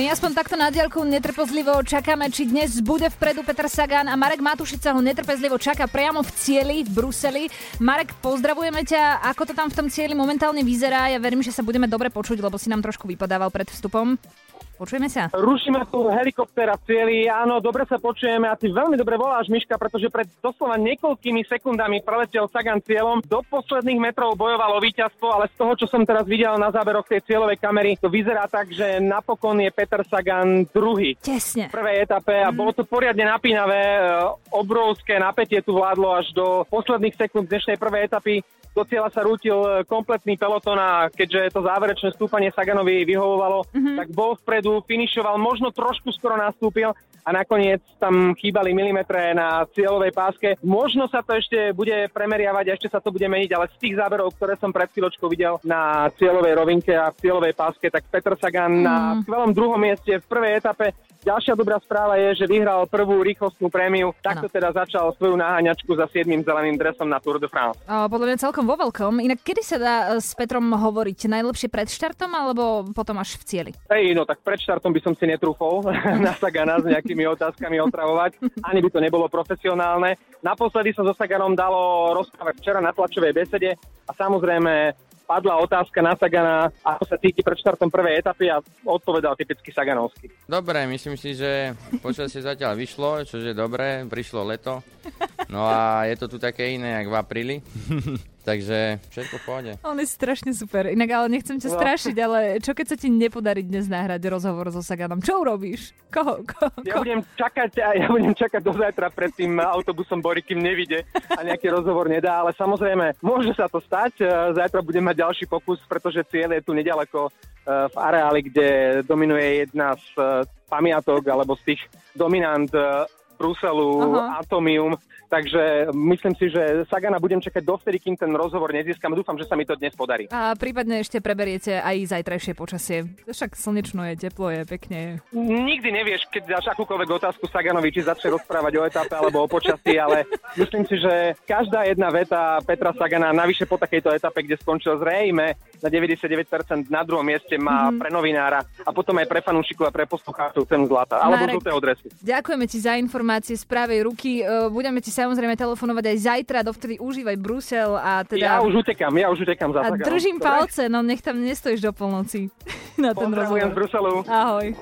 My aspoň takto na diaľku netrpezlivo čakáme, či dnes bude vpredu Peter Sagan a Marek Matušica ho netrpezlivo čaká priamo v cieli v Bruseli. Marek, pozdravujeme ťa. Ako to tam v tom cieli momentálne vyzerá? Ja verím, že sa budeme dobre počuť, lebo si nám trošku vypadával pred vstupom. Počujeme sa? Rušíme tu helikoptéra v cieli, áno, dobre sa počujeme a ty veľmi dobre voláš, Miška, pretože pred doslova niekoľkými sekundami preletel Sagan cieľom, do posledných metrov bojoval o víťazstvo, ale z toho, čo som teraz videl na záberoch tej cieľovej kamery, to vyzerá tak, že napokon je Peter Sagan druhý. Tesne. V prvej etape a bolo to poriadne napínavé, e, obrovské napätie tu vládlo až do posledných sekúnd dnešnej prvej etapy do cieľa sa rútil e, kompletný peloton a keďže to záverečné stúpanie Saganovi vyhovovalo, mm-hmm. tak bol vpredu, finišoval, možno trošku skoro nastúpil a nakoniec tam chýbali milimetre na cieľovej páske. Možno sa to ešte bude premeriavať a ešte sa to bude meniť, ale z tých záberov, ktoré som pred chvíľočkou videl na cieľovej rovinke a v cieľovej páske, tak Petr Sagan mm. na skvelom druhom mieste v prvej etape Ďalšia dobrá správa je, že vyhral prvú rýchlostnú prémiu. Takto ano. teda začal svoju náhaňačku za 7. zeleným dresom na Tour de France. O, podľa mňa celkom vo veľkom. Inak kedy sa dá e, s Petrom hovoriť? Najlepšie pred štartom alebo potom až v cieli? Hej, no tak pred štartom by som si netrúfol na Sagana s nejakými otázkami otravovať. Ani by to nebolo profesionálne. Naposledy sa so Saganom dalo rozprávať včera na tlačovej besede a samozrejme padla otázka na Sagana, ako sa cíti pred štartom prvej etapy a odpovedal typicky Saganovský. Dobre, myslím si, že počasie zatiaľ vyšlo, čože dobre, prišlo leto. No a je to tu také iné, jak v apríli. Takže všetko v pohode. On je strašne super. Inak ale nechcem ťa no. strašiť, ale čo keď sa ti nepodarí dnes nahrať rozhovor so Saganom? Čo urobíš? Koho? Ko, ko? Ja budem čakať ja budem čakať do zajtra pred tým autobusom Bory, kým nevidie a nejaký rozhovor nedá, ale samozrejme môže sa to stať. E, zajtra budem mať ďalší pokus, pretože cieľ je tu nedaleko e, v areáli, kde dominuje jedna z e, pamiatok alebo z tých dominant Bruselu, Aha. Atomium, Takže myslím si, že Sagana budem čakať dovtedy, kým ten rozhovor nezískam. Dúfam, že sa mi to dnes podarí. A prípadne ešte preberiete aj zajtrajšie počasie. Však slnečno je, teplo je, pekne je. Nikdy nevieš, keď dáš akúkoľvek otázku Saganovi, či začne rozprávať o etape alebo o počasí, ale myslím si, že každá jedna veta Petra Sagana, navyše po takejto etape, kde skončil zrejme na 99% na druhom mieste má mm-hmm. pre novinára a potom aj pre fanúšikov a pre poslucháčov cenu zlata. Alebo Marek, žltého. Ďakujeme ti za informácie z pravej ruky. E, budeme ti samozrejme telefonovať aj zajtra, dovtedy užívaj Brusel a teda... Ja už utekám, ja už utekám za A držím palce, no nech tam nestojíš do polnoci na ten rozhovor. z Bruselu. Ahoj.